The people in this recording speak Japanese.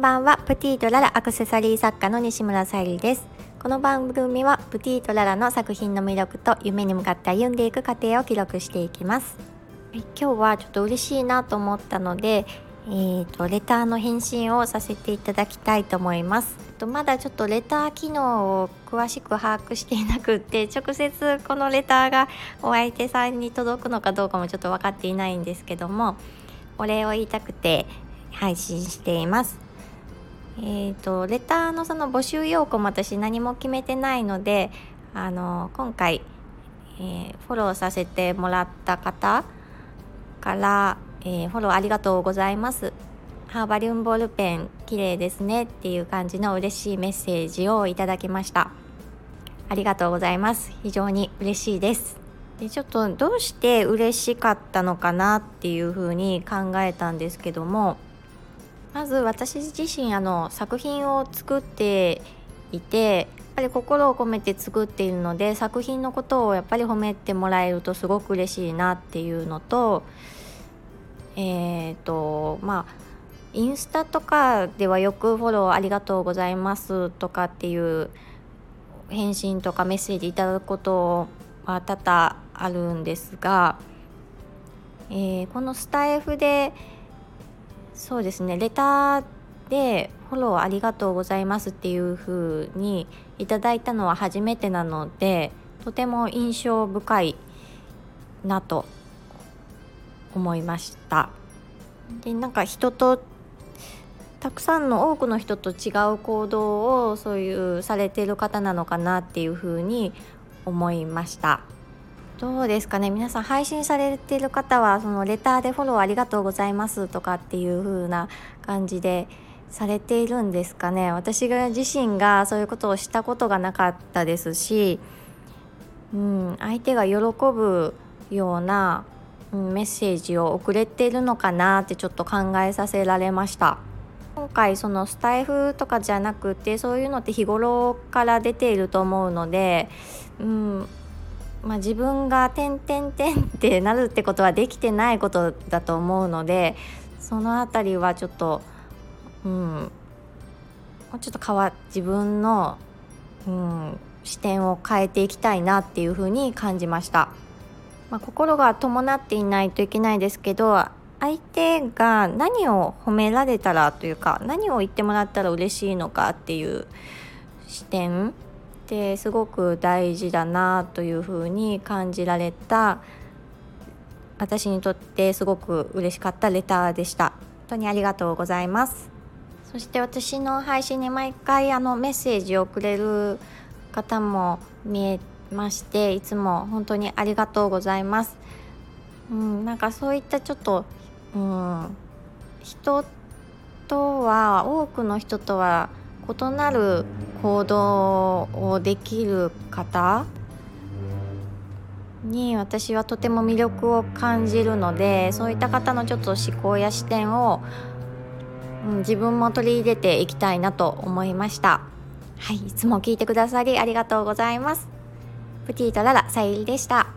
んばんはプティートララアクセサリー作家の西村さゆりですこの番組はプティートララの作品の魅力と夢に向かって歩んでいく過程を記録していきます今日はちょっと嬉しいなと思ったのでえーと、レターの返信をさせていただきたいと思います。とまだちょっとレター機能を詳しく把握していなくって直接このレターがお相手さんに届くのかどうかもちょっと分かっていないんですけどもお礼を言いたくて配信しています。えーと、レターのその募集要項も私何も決めてないのであの今回、えー、フォローさせてもらった方からえー、フォローありがとうございます。ハーバリウムボールペン綺麗ですねっていう感じの嬉しいメッセージをいただきました。ありがとうございます。非常に嬉しいです。でちょっとどうして嬉しかったのかなっていうふうに考えたんですけどもまず私自身あの作品を作っていてやっぱり心を込めて作っているので作品のことをやっぱり褒めてもらえるとすごく嬉しいなっていうのとえっ、ー、とまあインスタとかではよくフォローありがとうございますとかっていう返信とかメッセージいただくことは多々あるんですが、えー、このスタイフでそうですね。レターでフォローありがとうございますっていう風にいただいたのは初めてなのでとても印象深いなと思いました。でなんか人とたくさんの多くの人と違う行動をそういうされてる方なのかなっていうふうに思いました。どうですかね。皆さん配信されてる方はそのレターでフォローありがとうございますとかっていう風な感じでされているんですかね。私が自身がそういうことをしたことがなかったですし、うん、相手が喜ぶようなうんメッセージを送れているのかなってちょっと考えさせられました。今回そのスタイフとかじゃなくてそういうのって日頃から出ていると思うので、うんまあ、自分が「てんてんてん」ってなるってことはできてないことだと思うのでその辺りはちょっとうんもうちょっと変わ自分の、うん、視点を変えていきたいなっていうふうに感じました。まあ、心が伴っていないといけないですけど相手が何を褒められたらというか何を言ってもらったら嬉しいのかっていう視点てすごく大事だなというふうに感じられた私にとってすごく嬉しかったレターでした。本当にありがとうございます。そして私の配信に毎回あのメッセージをくれる方も見えましていつも本当にありがとうございます。うん、なんかそういったちょっと、うん、人とは多くの人とは異なる行動をできる方に私はとても魅力を感じるのでそういった方のちょっと思考や視点を、うん、自分も取り入れていきたいなと思いましたはいいつも聞いてくださりありがとうございますプティとララさゆりでした。